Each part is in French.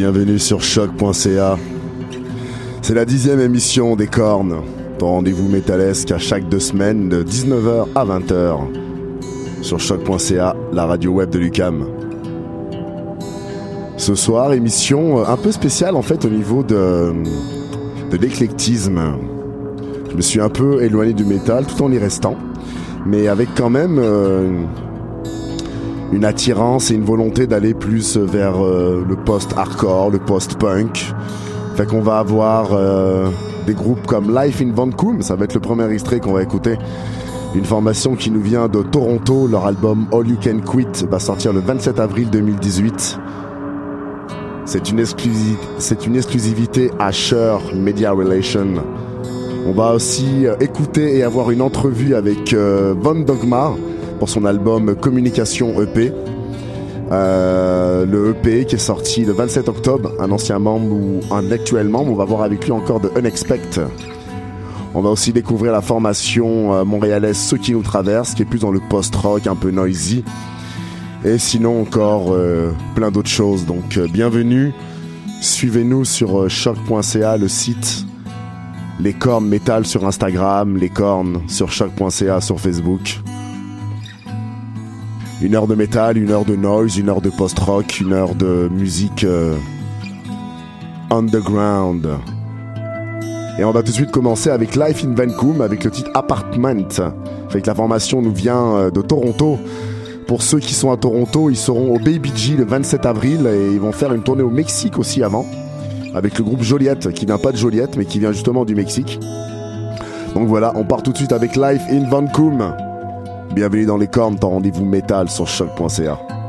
bienvenue sur choc.ca. C'est la dixième émission des cornes, ton rendez-vous métalesque à chaque deux semaines de 19h à 20h sur choc.ca, la radio web de Lucam. Ce soir, émission un peu spéciale en fait au niveau de, l'éclectisme. Je me suis un peu éloigné du métal tout en y restant, mais avec quand même euh, une attirance et une volonté d'aller plus vers euh, le post-hardcore, le post-punk. Fait qu'on va avoir euh, des groupes comme Life in Vancouver, ça va être le premier extrait qu'on va écouter. Une formation qui nous vient de Toronto, leur album All You Can Quit va sortir le 27 avril 2018. C'est une, exclusivité, c'est une exclusivité Asher Media Relation. On va aussi euh, écouter et avoir une entrevue avec Von Dogma, pour son album Communication EP. Euh, le EP qui est sorti le 27 octobre, un ancien membre ou un actuel membre, on va voir avec lui encore de Unexpect. On va aussi découvrir la formation euh, montréalaise Ce qui nous traverse, qui est plus dans le post-rock, un peu noisy. Et sinon encore euh, plein d'autres choses. Donc bienvenue, suivez-nous sur choc.ca, le site. Les cornes métal sur Instagram, les cornes sur choc.ca sur Facebook. Une heure de métal, une heure de noise, une heure de post-rock, une heure de musique euh, underground. Et on va tout de suite commencer avec Life in Vancouver avec le titre Apartment. Fait que la formation nous vient euh, de Toronto. Pour ceux qui sont à Toronto, ils seront au Baby G le 27 avril et ils vont faire une tournée au Mexique aussi avant. Avec le groupe Joliette, qui vient pas de Joliette, mais qui vient justement du Mexique. Donc voilà, on part tout de suite avec Life in Vancouver. Bienvenue dans les cornes, ton rendez-vous métal sur choc.ca.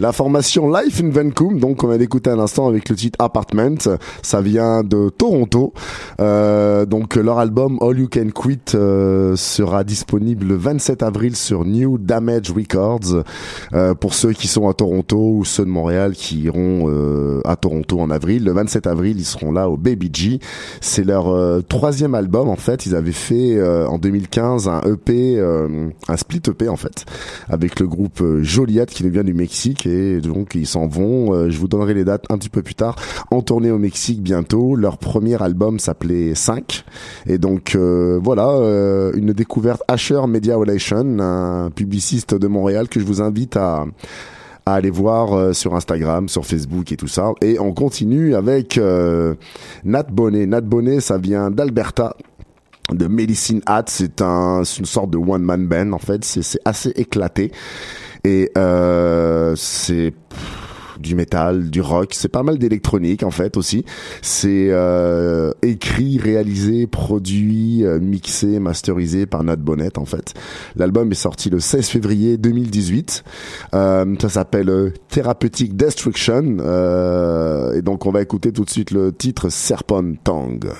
La formation Life in Vancouver, donc on vient d'écouter à l'instant avec le titre Apartment, ça vient de Toronto. Euh, donc leur album All You Can Quit euh, sera disponible le 27 avril sur New Damage Records. Euh, pour ceux qui sont à Toronto ou ceux de Montréal qui iront euh, à Toronto en avril, le 27 avril ils seront là au Baby G. C'est leur euh, troisième album en fait. Ils avaient fait en 2015 un EP, un split EP en fait, avec le groupe Joliet qui vient du Mexique donc ils s'en vont. Euh, je vous donnerai les dates un petit peu plus tard. En tournée au Mexique bientôt. Leur premier album s'appelait 5 et donc euh, voilà euh, une découverte Asher Media Relation, un publiciste de Montréal que je vous invite à aller voir sur Instagram, sur Facebook et tout ça. Et on continue avec Nat Bonnet. Nat Bonnet, ça vient d'Alberta de Medicine Hat, c'est un, une sorte de one man band en fait, c'est assez éclaté. Et euh, c'est du métal, du rock, c'est pas mal d'électronique en fait aussi. C'est euh, écrit, réalisé, produit, euh, mixé, masterisé par Nat Bonnet en fait. L'album est sorti le 16 février 2018. Euh, ça s'appelle euh, Therapeutic Destruction euh, et donc on va écouter tout de suite le titre Serpent Tongue.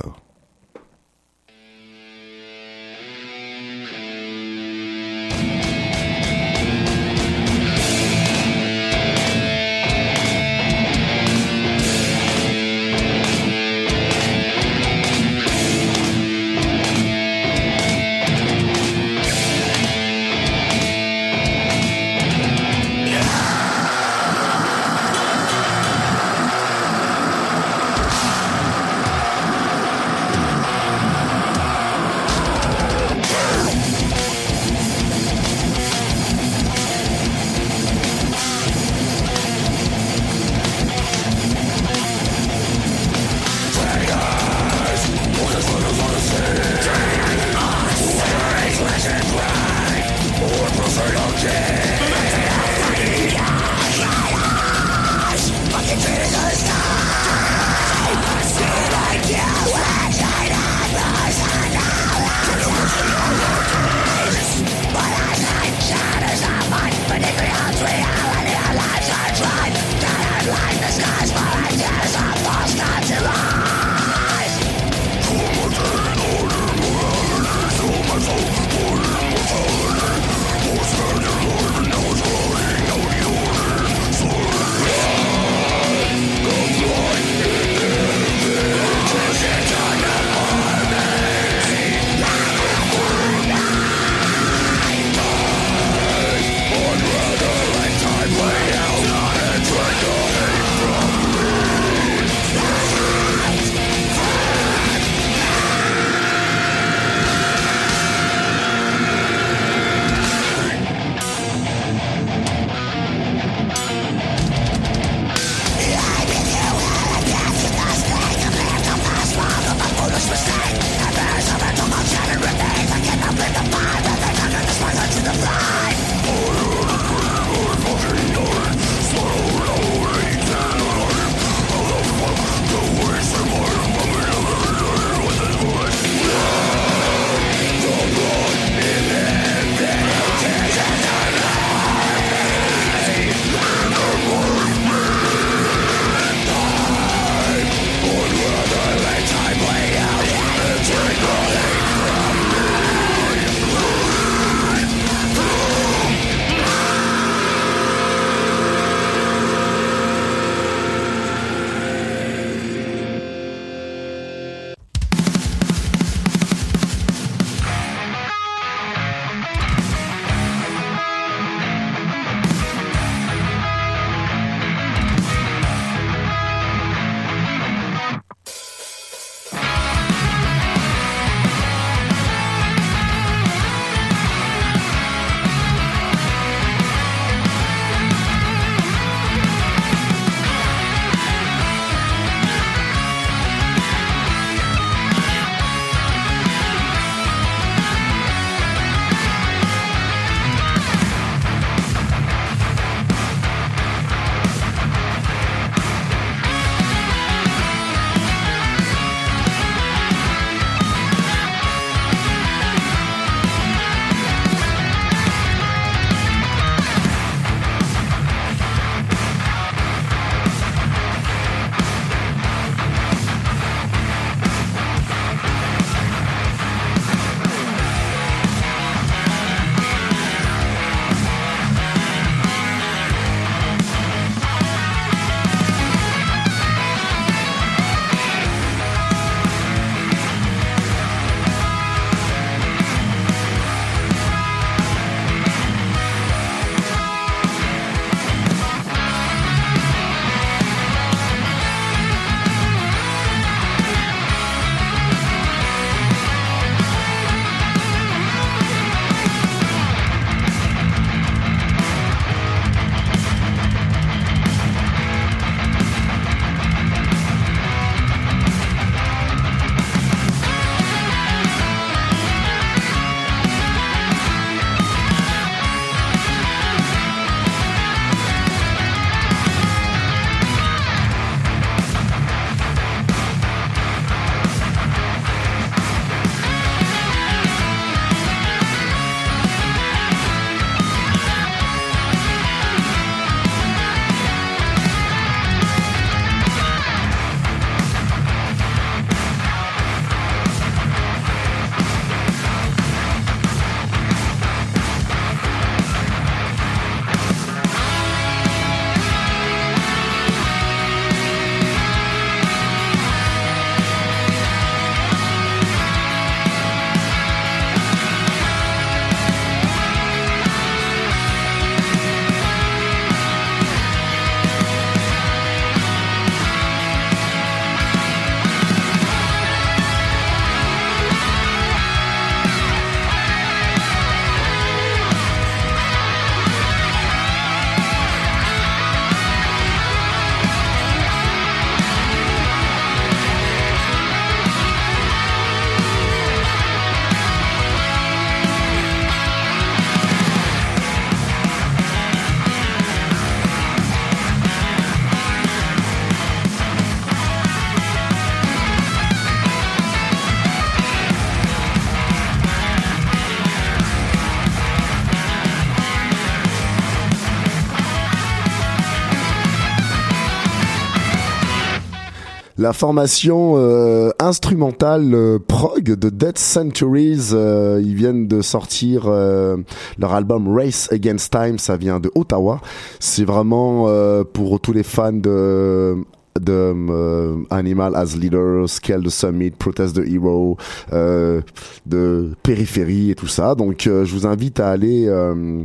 La formation euh, instrumentale euh, prog de Dead Centuries, euh, ils viennent de sortir leur album Race Against Time, ça vient de Ottawa. C'est vraiment pour tous les fans de de euh, Animal as Leader, Scale the Summit, Protest the Hero, euh, de Périphérie et tout ça. Donc euh, je vous invite à aller euh,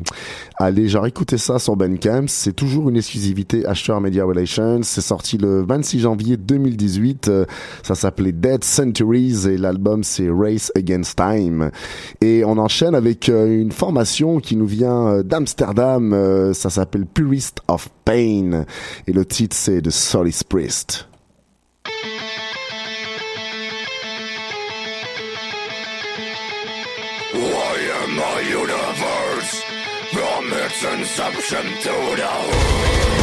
aller genre écouter ça sur Bandcamp. C'est toujours une exclusivité acheteur Media Relations. C'est sorti le 26 janvier 2018. ça s'appelait Dead Centuries et l'album c'est Race Against Time. Et on enchaîne avec une formation qui nous vient d'Amsterdam. ça s'appelle Purist of Pain et le titre c'est The Solid Priest. I am a universe from its inception to the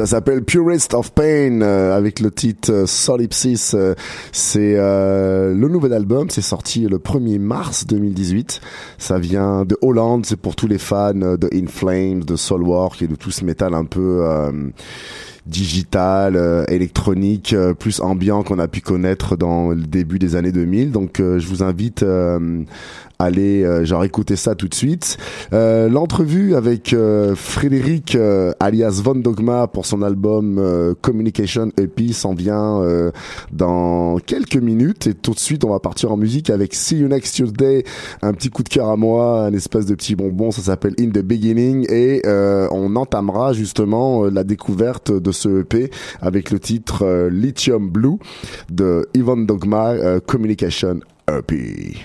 Ça s'appelle Purist of Pain euh, avec le titre euh, Solipsis. Euh, c'est le nouvel album, c'est sorti le 1er mars 2018. Ça vient de Hollande, c'est pour tous les fans de In Flames, de Soulwork et de tout ce métal un peu digital, euh, électronique, euh, plus ambiant qu'on a pu connaître dans le début des années 2000. Donc je vous invite allez euh, genre écouter ça tout de suite. Euh, L'entrevue avec euh, Frédéric euh, alias Von Dogma pour son album euh, Communication EP s'en vient dans quelques minutes et tout de suite on va partir en musique avec See You Next Tuesday, un petit coup de cœur à moi, un espèce de petit bonbon, ça s'appelle In the Beginning et on entamera justement la découverte de ce EP avec le titre Lithium Blue de Yvonne Dogma Communication EP.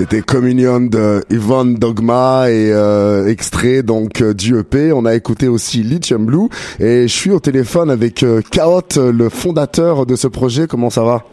C'était Communion de Yvonne Dogma et euh, extrait donc euh, du EP. On a écouté aussi Lithium Blue et je suis au téléphone avec euh, Chaos, le fondateur de ce projet. Comment ça va?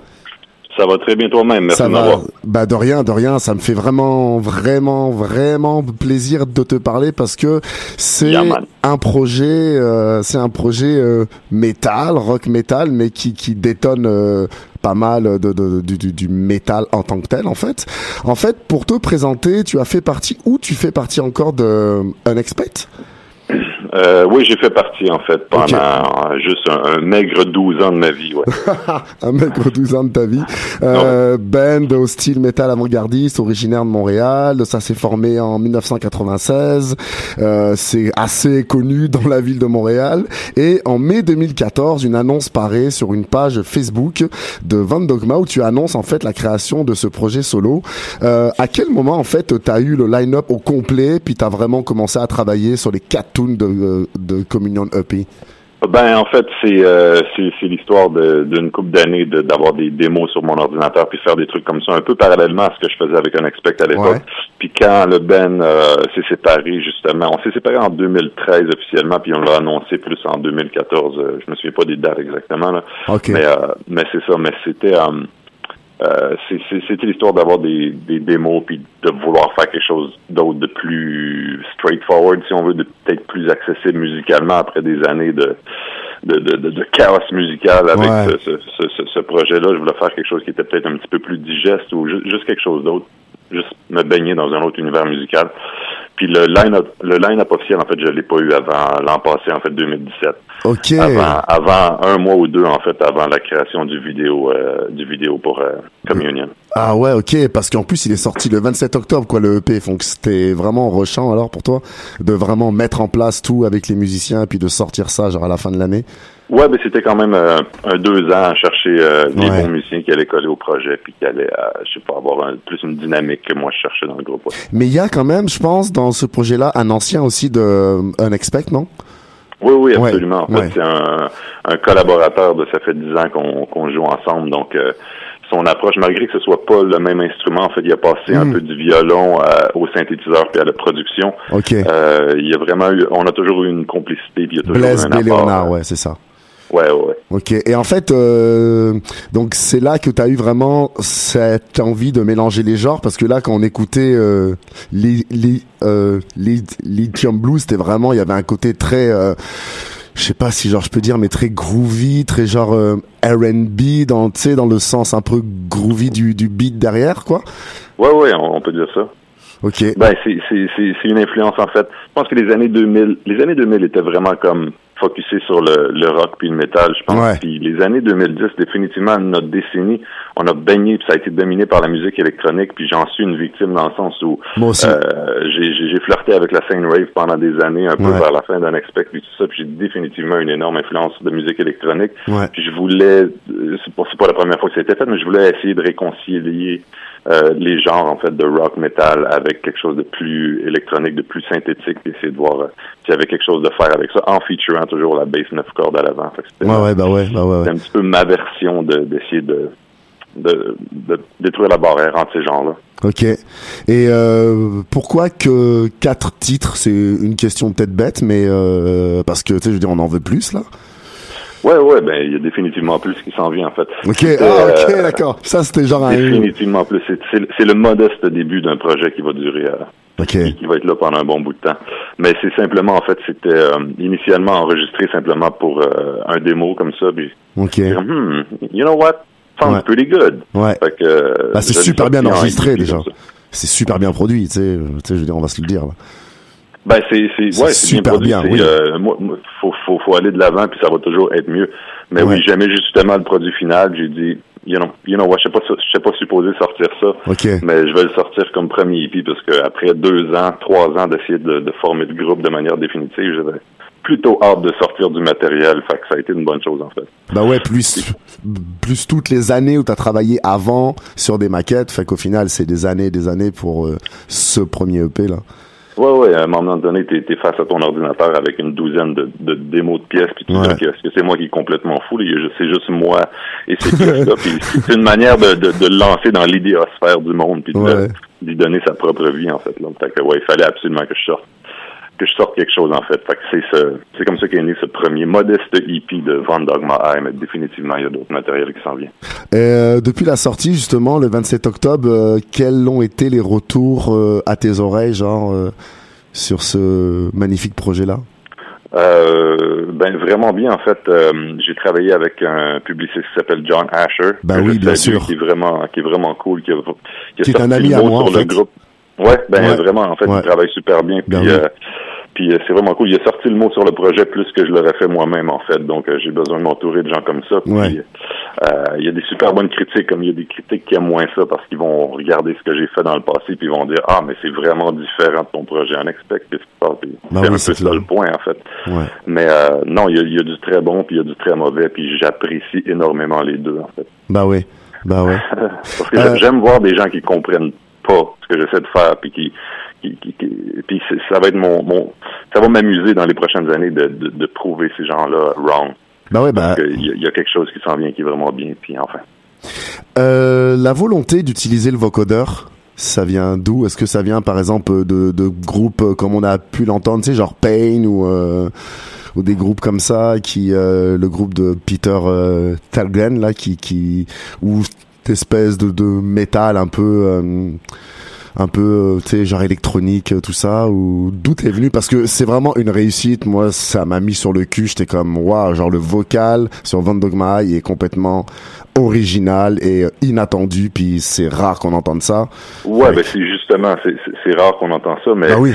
Ça va très bien toi-même, merci ça va. Bah de rien, de rien. Ça me fait vraiment, vraiment, vraiment plaisir de te parler parce que c'est un projet, euh, c'est un projet euh, métal, rock métal, mais qui qui détonne euh, pas mal de, de, du, du, métal en tant que tel en fait. En fait, pour te présenter, tu as fait partie ou tu fais partie encore de Unexpect euh, oui, j'ai fait partie, en fait, pendant juste un, maigre 12 ans de ma vie, ouais. un maigre 12 ans de ta vie. Euh, band au style métal avant-gardiste, originaire de Montréal. Ça s'est formé en 1996. Euh, c'est assez connu dans la ville de Montréal. Et en mai 2014, une annonce paraît sur une page Facebook de Van Dogma où tu annonces, en fait, la création de ce projet solo. Euh, à quel moment, en fait, tu as eu le line-up au complet, puis tu as vraiment commencé à travailler sur les quatre tunes de de, Communion EP? Ben en fait c'est euh, c'est l'histoire d'une couple d'années d'avoir des démos sur mon ordinateur puis faire des trucs comme ça un peu parallèlement à ce que je faisais avec un expect à l'époque. Puis quand le Ben euh, s'est séparé justement, on s'est séparé en 2013 officiellement puis on l'a annoncé plus en 2014. Euh, je me souviens pas des dates exactement là. Mais mais c'est ça. Mais c'était euh, c'était l'histoire d'avoir des, des démos puis de vouloir faire quelque chose d'autre de plus straightforward si on veut de peut-être plus accessible musicalement après des années de de, de, de, chaos musical avec ce, ce, ce, projet-là. Je voulais faire quelque chose qui était peut-être un petit peu plus digeste ou juste quelque chose d'autre juste me baigner dans un autre univers musical puis le line-up, le line-up officiel, en fait, je l'ai pas eu avant l'an passé, en fait, 2017. OK. Avant, avant un mois ou deux, en fait, avant la création du vidéo, euh, du vidéo pour, euh, Communion. Ah ouais, ok, parce qu'en plus il est sorti le 27 octobre, quoi, le EP. Donc c'était vraiment rushant alors pour toi de vraiment mettre en place tout avec les musiciens et puis de sortir ça genre à la fin de l'année. Ouais, mais c'était quand même euh, un deux ans à chercher euh, des bons musiciens qui allaient coller au projet puis qui allaient, euh, je sais pas, avoir un, plus une dynamique que moi je cherchais dans le groupe. Mais il y a quand même, je pense, dans ce projet-là, un ancien aussi de Unexpect, non? Oui, oui, absolument. en fait, c'est un, un, collaborateur de ça fait dix ans qu'on joue ensemble, donc euh, son approche, malgré que ce soit pas le même instrument, en fait, il a passé un hmm. peu du violon au synthétiseur puis à la production. Ok. Euh, il y a vraiment eu, on a toujours eu une complicité puis il y a toujours Blaise eu un Léonard, ouais, c'est ça. Ouais, ouais. Ok. Et en fait, euh, donc c'est là que tu as eu vraiment cette envie de mélanger les genres parce que là, quand on écoutait euh, les, les, euh, Lithium Blues, c'était vraiment, il y avait un côté très, euh, je sais pas si genre je peux dire, mais très groovy, très genre euh, R&B dans, tu sais, dans le sens un peu groovy du, du beat derrière, quoi. Ouais, ouais, on, peut dire ça. Ok. Ben c'est c'est c'est une influence en fait. Je pense que les années 2000, les années 2000 étaient vraiment comme focusé sur le, le rock puis le métal, je pense. Puis les années 2010, définitivement, notre décennie, on a baigné, puis ça a été dominé par la musique électronique, puis j'en suis une victime dans le sens où euh, j'ai flirté avec la scène rave pendant des années, un peu vers la fin d'un expect, puis tout ça, puis j'ai définitivement une énorme influence de musique électronique. Puis je voulais, euh, c'est pas, pas la première fois que c'était fait, mais je voulais essayer de réconcilier euh, les genres en fait de rock metal avec quelque chose de plus électronique, de plus synthétique, puis essayer de voir euh, s'il y avait quelque chose de faire avec ça, en featurant toujours la bass 9 cordes à l'avant. Ouais, ouais, bah ouais, bah ouais, C'est un petit peu ma version d'essayer de, de, de, détruire la barrière entre ces genres-là. Ok. Et euh, pourquoi que quatre titres? C'est une question peut-être bête, mais parce que tu sais, je veux dire, on en veut plus là. Ouais, ouais, ben il y a définitivement plus qui s'en vient en fait. Ok, ah, ok, euh, d'accord. Ça c'était genre un... définitivement plus. C'est le modeste début d'un projet qui va durer, euh, qui, va être là pendant un bon bout de temps. Mais c'est simplement en fait, c'était euh, initialement enregistré simplement pour un démo comme ça. Puis, ok. Hmm, you know what? Sounds pretty good. Ouais. bah, c'est super bien enregistré déjà. C'est super bien produit, tu sais. Tu sais, je veux dire, on va se le dire. Là. Ben c'est c'est ouais c'est super bien. bien euh, moi, faut, faut faut aller de l'avant puis ça va toujours être mieux. Mais oui, j'aimais justement le produit final. J'ai dit you know, you know what, je sais pas, je sais pas supposé sortir ça, mais je vais le sortir comme premier EP parce que après deux ans, trois ans d'essayer de, de, former le groupe de manière définitive, j'avais plutôt hâte de sortir du matériel, fait que ça a été une bonne chose en fait. Bah ouais, plus plus toutes les années où tu as travaillé avant sur des maquettes, fait qu'au final c'est des années, des années pour euh, ce premier EP là. Ouais, ouais, à un moment donné, tu es, face à ton ordinateur avec une douzaine de, de démos de pièces, puis tu dis, est-ce que c'est moi qui est complètement fou? C'est juste moi et ces pièces-là. c'est une manière de, de, de lancer dans l'idéosphère du monde, puis de, lui donner sa propre vie, en fait. Là. Fait que, ouais, il fallait absolument que je sorte que je sorte quelque chose en fait. fait c'est ce, c'est comme ça qu'est né ce premier modeste EP de Van Dogma High, mais définitivement il y a d'autres matériels qui s'en viennent. Euh, depuis la sortie justement le 27 octobre, euh, quels ont été les retours euh, à tes oreilles genre euh, sur ce magnifique projet là? ben vraiment bien en fait. j'ai travaillé avec un publiciste qui s'appelle John Asher. Ben oui, bien sûr. Qui est vraiment, qui est vraiment cool, qui a, qui a qui est un ami à moi, sur le groupe. Ouais, ben vraiment, en fait, il travaille super bien. Puis, euh, puis euh, c'est vraiment cool. Il a sorti le mot sur le projet plus que je l'aurais fait moi-même, en fait. Donc, euh, j'ai besoin de m'entourer de gens comme ça. Puis, il y a des super bonnes critiques, comme il y a des critiques qui aiment moins ça parce qu'ils vont regarder ce que j'ai fait dans le passé, puis ils vont dire ah mais c'est vraiment différent de ton projet en expect. Puis, ben c'est un peu ça le point, en fait. Mais non, il y, a, y a du très bon, puis il y a du très mauvais, puis j'apprécie énormément les deux, en fait. Bah oui. Bah ouais. parce que j'aime voir des gens qui comprennent pas ce que j'essaie de faire, puis qui, qui, puis ça va être mon, mon ça va m'amuser dans les prochaines années de, de, de prouver ces gens-là wrong. Ben ouais, ben. Il y, a quelque chose qui s'en vient qui est vraiment bien, puis enfin. Euh, la volonté d'utiliser le vocodeur, ça vient d'où? Est-ce que ça vient par exemple de, de groupes comme on a pu l'entendre, tu sais, genre Pain ou euh, ou des groupes comme ça, qui euh, le groupe de Peter euh, Talgren là, qui qui ou espèce de, de métal un peu euh, un peu euh, tu sais genre électronique tout ça ou d'où t'es venu? Parce que c'est vraiment une réussite. Moi ça m'a mis sur le cul. J'étais comme waouh genre le vocal sur Van Dogma il est complètement original et euh, inattendu. Puis c'est rare qu'on entende ça. Ouais ben c'est justement c'est rare qu'on entend ça mais ah oui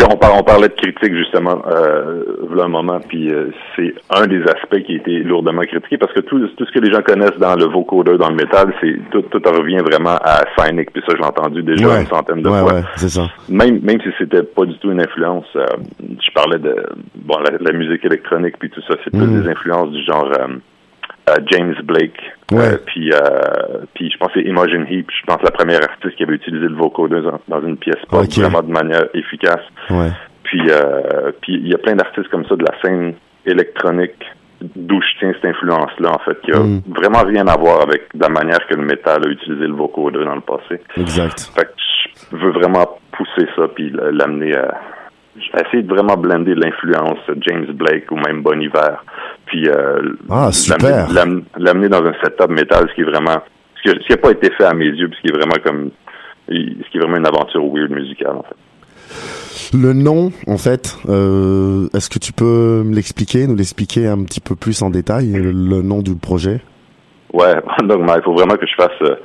on, on parlait de critique justement euh, un moment, puis euh, c'est un des aspects qui a été lourdement critiqué parce que tout, tout ce que les gens connaissent dans le vocoder, dans le métal, c'est tout, tout revient vraiment à Cynic, puis ça je l'ai entendu déjà une centaine de ouais, fois. Ouais, c'est ça. Même même si c'était pas du tout une influence, euh, je parlais de bon la, musique électronique puis tout ça, c'est plus Mhm. des influences du genre euh, euh, James Blake, Ouais. puis euh, puis je pense que c'est Imogen Heap, je pense la première artiste qui avait utilisé le vocoder dans, dans une pièce pop vraiment de manière efficace. Ouais. Puis, euh, puis il y a plein d'artistes comme ça de la scène électronique d'où je tiens cette influence-là, en fait, qui a Mm. vraiment rien à voir avec la manière que le métal a utilisé le vocoder dans le passé. Exact. Fait que je veux vraiment pousser ça puis l'amener à essayer de vraiment blender l'influence James Blake ou même Bon Iver puis euh, Ah, super. l'amener- l'am- l'amener dans un setup métal ce qui est vraiment ce qui, a- ce qui a pas été fait à mes yeux puis ce qui est vraiment comme ce qui est vraiment une aventure weird musicale en fait. Le nom, en fait, euh, est-ce que tu peux l'expliquer, nous l'expliquer un petit peu plus en détail, le, le nom du projet? Ouais, Dogma, il faut vraiment que je fasse euh,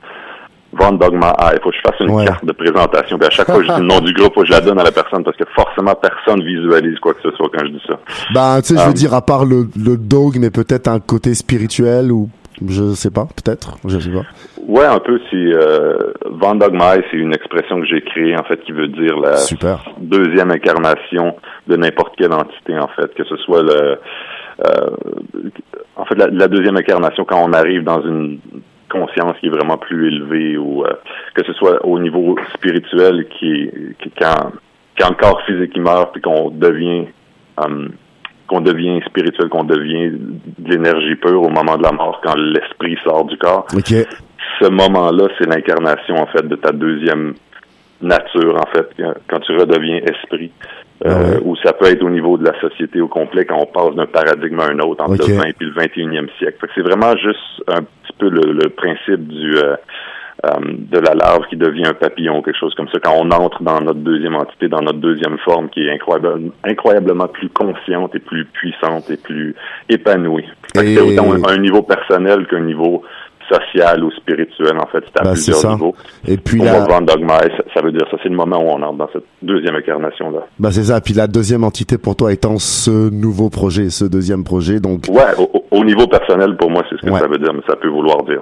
Von Dogma. Il faut que je fasse une Ouais. carte de présentation. Puis à chaque fois que je dis le nom du groupe, faut que je la donne à la personne parce que forcément personne visualise quoi que ce soit quand je dis ça. Bah, tu sais, je veux dire, à part le, le dog, mais peut-être un côté spirituel ou je sais pas, peut-être, je sais pas. Ouais, un peu. C'est euh, Von Dogma, c'est une expression que j'ai créée en fait qui veut dire la Super. deuxième incarnation de n'importe quelle entité en fait, que ce soit le euh, en fait la, la deuxième incarnation quand on arrive dans une conscience qui est vraiment plus élevée ou euh, que ce soit au niveau spirituel qui, qui quand quand le corps physique il meurt puis qu'on devient euh, qu'on devient spirituel, qu'on devient de l'énergie pure au moment de la mort quand l'esprit sort du corps ce moment-là, c'est l'incarnation en fait de ta deuxième nature en fait quand, tu redeviens esprit. Euh, Ah ouais. Ou ça peut être au niveau de la société au complet quand on passe d'un paradigme à un autre entre le 20 et le 21e siècle. C'est vraiment juste un peu le, le principe du euh, euh, de la larve qui devient un papillon, quelque chose comme ça. Quand on entre dans notre deuxième entité, dans notre deuxième forme, qui est incroyable, incroyablement plus consciente et plus puissante et plus épanouie. C'est autant un, un niveau personnel qu'un niveau social ou spirituel, en fait. C'est à c'est plusieurs ça. niveaux. Et puis Pour la, Van ça, veut dire ça. C'est le moment où on entre dans cette deuxième incarnation-là. bah c'est ça. Puis la deuxième entité pour toi étant ce nouveau projet, ce deuxième projet. Donc, Ouais, au, au- au niveau personnel, pour moi, c'est ce que Ouais. ça veut dire, mais ça peut vouloir dire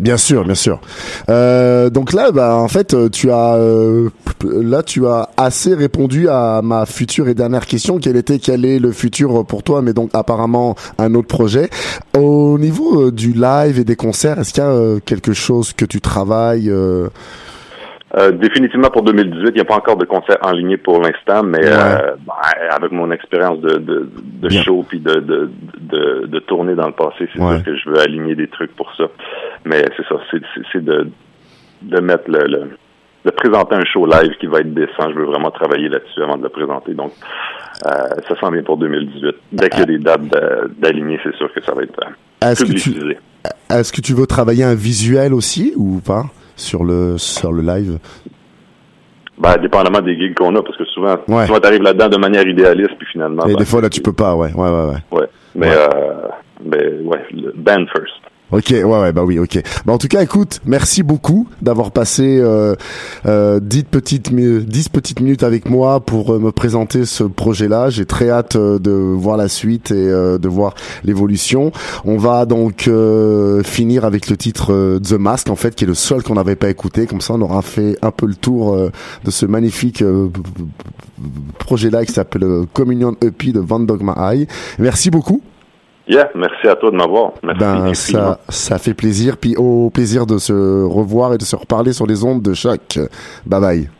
Bien sûr, bien sûr. Euh, donc là, bah en fait, euh, tu as euh, là, tu as assez répondu à ma future et dernière question. Quel était, quel est le futur pour toi Mais donc apparemment un autre projet. Au niveau euh, du live et des concerts, est-ce qu'il y a euh, quelque chose que tu travailles euh, définitivement pour 2018, il n'y a pas encore de concert en ligne pour l'instant, mais Ouais. euh, ben, avec mon expérience de, de, de Bien. show puis de, de, de, de tournée dans le passé, c'est Ouais. sûr que je veux aligner des trucs pour ça. Mais c'est ça, c'est, c'est, c'est de, de mettre le, le de présenter un show live qui va être décent. Je veux vraiment travailler là-dessus avant de le présenter. Donc, euh, ça s'en vient pour 2018. Dès qu'il y a des dates d'a- d'aligner, c'est sûr que ça va être euh, Est-ce que tu est-ce que tu veux travailler un visuel aussi ou pas? Sur le sur le live? Ben, dépendamment des gigs qu'on a, parce que souvent, Ouais. souvent t'arrives là-dedans de manière idéaliste, puis finalement... Et ben, des fois là, tu peux pas. Ouais, ouais, ouais, ouais. Ouais. Mais, Ouais. euh, mais ouais, le band first. Ok, ouais, ouais, bah oui, ok. Bah en tout cas, écoute, merci beaucoup d'avoir passé euh, euh, 10 petites mi- 10 petites minutes avec moi pour euh, me présenter ce projet-là. J'ai très hâte euh, de voir la suite et euh, de voir l'évolution. On va donc euh, finir avec le titre The Mask, en fait, qui est le seul qu'on n'avait pas écouté. Comme ça, on aura fait un peu le tour de ce magnifique projet-là qui s'appelle Communion EP de Van Dogma High. Merci beaucoup. Yeah, merci à toi de m'avoir. Merci. Ben ça, ça fait plaisir. Puis au plaisir de se revoir et de se reparler sur les ondes de choc. Bye bye.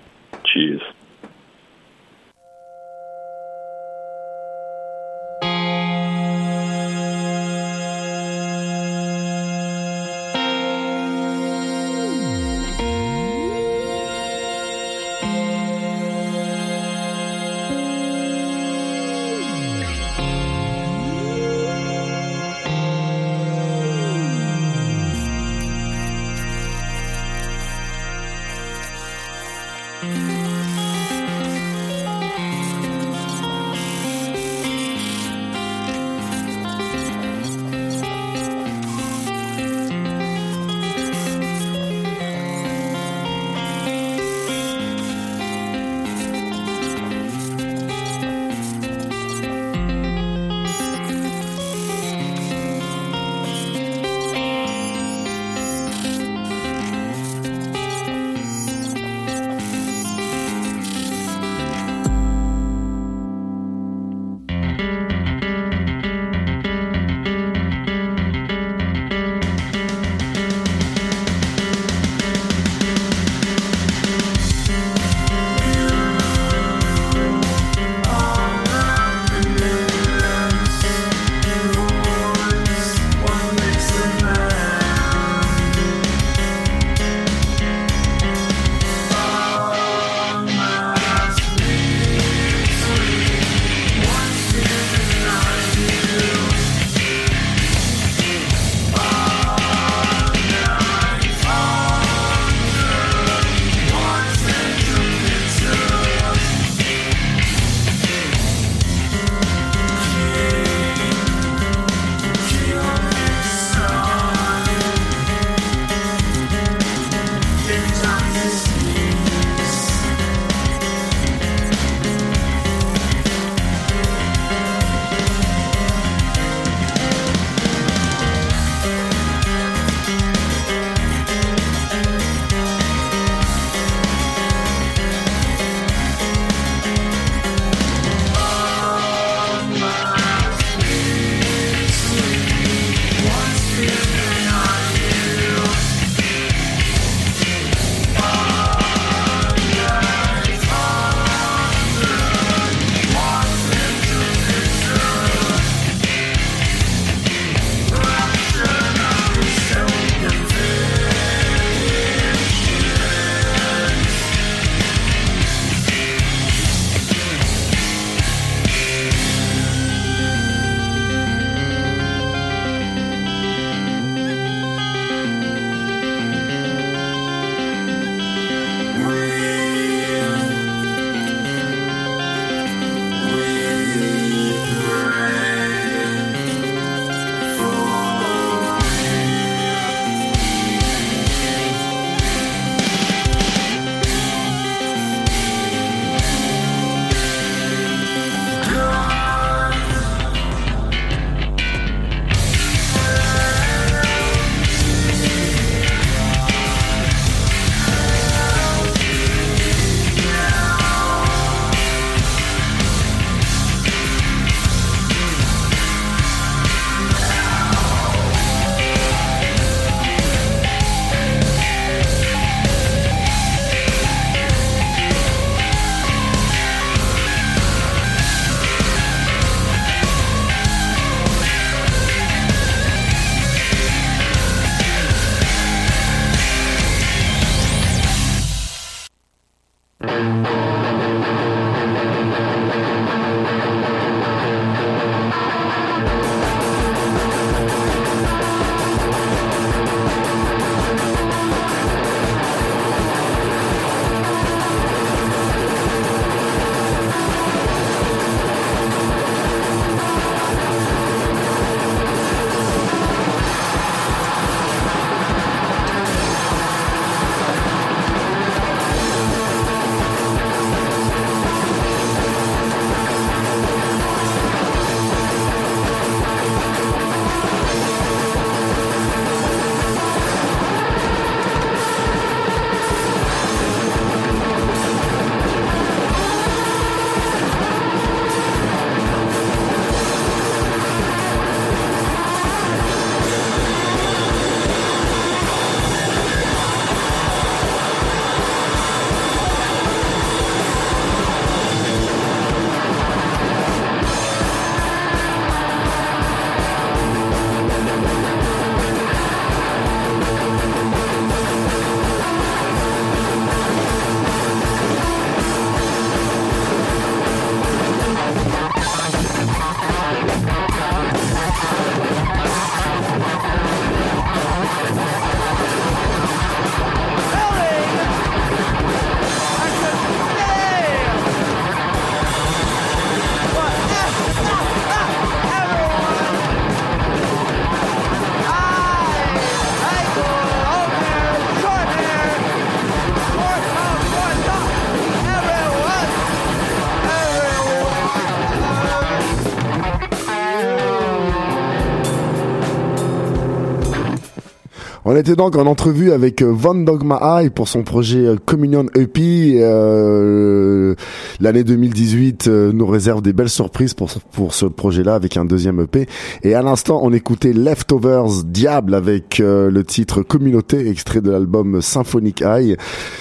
On était donc en entrevue avec euh, Von Dogma High pour son projet euh, Communion EP. Euh, L'année 2018 euh, nous réserve des belles surprises pour, pour ce projet-là avec un deuxième EP. Et à l'instant, on écoutait Leftovers Diable avec le titre Communauté, extrait de l'album Symphonic High.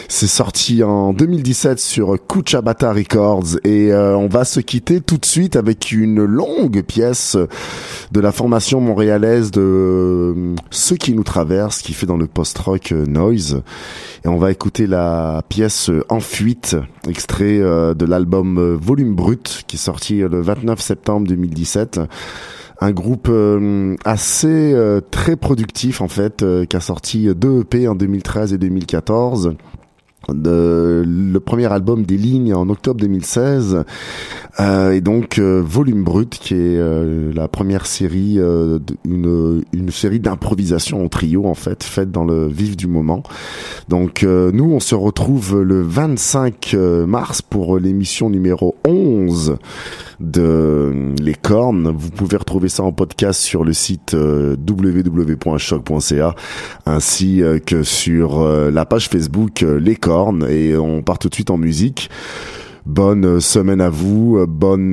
C'est sorti en 2017 sur Kuchabata Records. Et on va se quitter tout de suite avec une longue pièce de la formation montréalaise de Ceux qui nous traversent ce qui fait dans le post-rock euh, noise. Et on va écouter la pièce euh, En fuite, extrait euh, de l'album Volume Brut, qui est sorti le 29 septembre 2017 un groupe assez très productif en fait qui a sorti deux EP en 2013 et 2014 de, le premier album des lignes en octobre 2016 euh, et donc euh, volume brut qui est euh, la première série euh, une, une série d'improvisation en trio en fait faite dans le vif du moment donc nous on se retrouve le 25 mars pour l'émission numéro 11 de Les Cornes. Vous pouvez retrouver ça en podcast sur le site euh, www.choc.ca ainsi euh, que sur euh, la page Facebook Les Cornes et on part tout de suite en musique. Bonne semaine à vous, bonne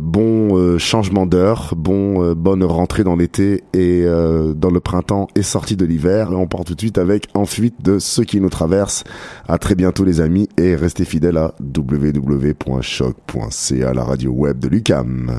bon changement d'heure, bon bonne rentrée dans l'été et dans le printemps et sortie de l'hiver. Et on part tout de suite avec Ensuite de ceux qui nous traversent. À très bientôt les amis et restez fidèles à www.choc.ca la radio web de Lucam.